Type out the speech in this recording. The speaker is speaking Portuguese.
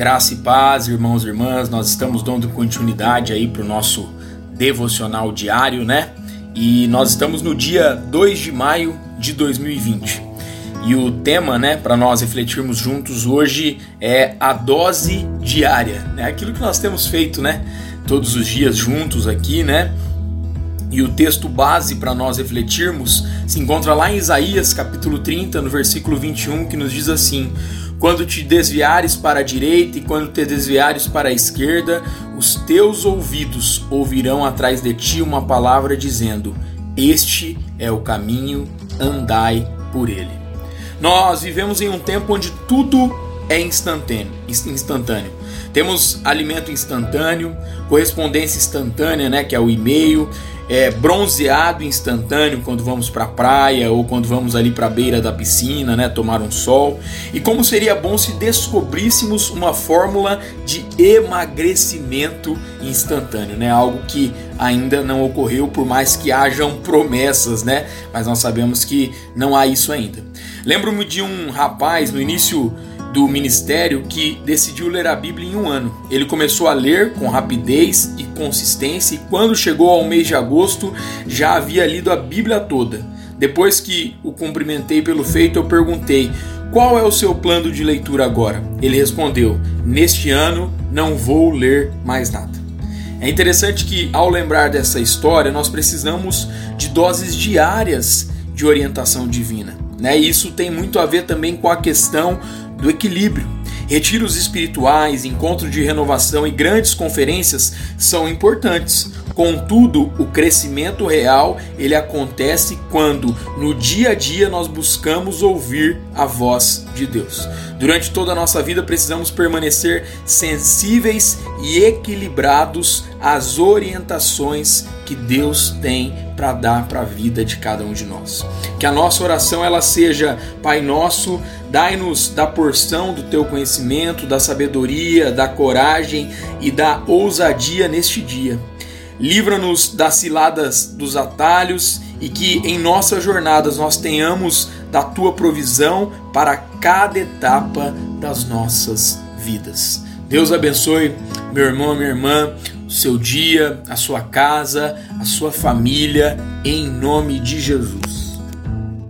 Graça e paz, irmãos e irmãs, nós estamos dando continuidade aí para o nosso devocional diário, né? E nós estamos no dia 2 de maio de 2020. E o tema, né, para nós refletirmos juntos hoje é a dose diária, né? Aquilo que nós temos feito, né, todos os dias juntos aqui, né? E o texto base para nós refletirmos se encontra lá em Isaías, capítulo 30, no versículo 21, que nos diz assim: quando te desviares para a direita e quando te desviares para a esquerda, os teus ouvidos ouvirão atrás de ti uma palavra dizendo: Este é o caminho, andai por ele. Nós vivemos em um tempo onde tudo é instantâneo, instantâneo. Temos alimento instantâneo, correspondência instantânea, né, que é o e-mail, é, bronzeado instantâneo quando vamos para a praia ou quando vamos ali para a beira da piscina, né, tomar um sol. E como seria bom se descobríssemos uma fórmula de emagrecimento instantâneo, né? Algo que ainda não ocorreu por mais que hajam promessas, né? Mas nós sabemos que não há isso ainda. Lembro-me de um rapaz no início do ministério que decidiu ler a Bíblia em um ano. Ele começou a ler com rapidez e consistência, e quando chegou ao mês de agosto já havia lido a Bíblia toda. Depois que o cumprimentei pelo feito, eu perguntei: qual é o seu plano de leitura agora? Ele respondeu: Neste ano não vou ler mais nada. É interessante que, ao lembrar dessa história, nós precisamos de doses diárias de orientação divina. Né? Isso tem muito a ver também com a questão do equilíbrio. Retiros espirituais, encontro de renovação e grandes conferências são importantes. Contudo, o crescimento real ele acontece quando no dia a dia nós buscamos ouvir a voz de Deus. Durante toda a nossa vida precisamos permanecer sensíveis e equilibrados às orientações que Deus tem para dar para a vida de cada um de nós. Que a nossa oração ela seja, Pai nosso, dai-nos da porção do teu conhecimento, da sabedoria, da coragem e da ousadia neste dia. Livra-nos das ciladas dos atalhos e que em nossas jornadas nós tenhamos da tua provisão para cada etapa das nossas vidas. Deus abençoe meu irmão, minha irmã, o seu dia, a sua casa, a sua família, em nome de Jesus.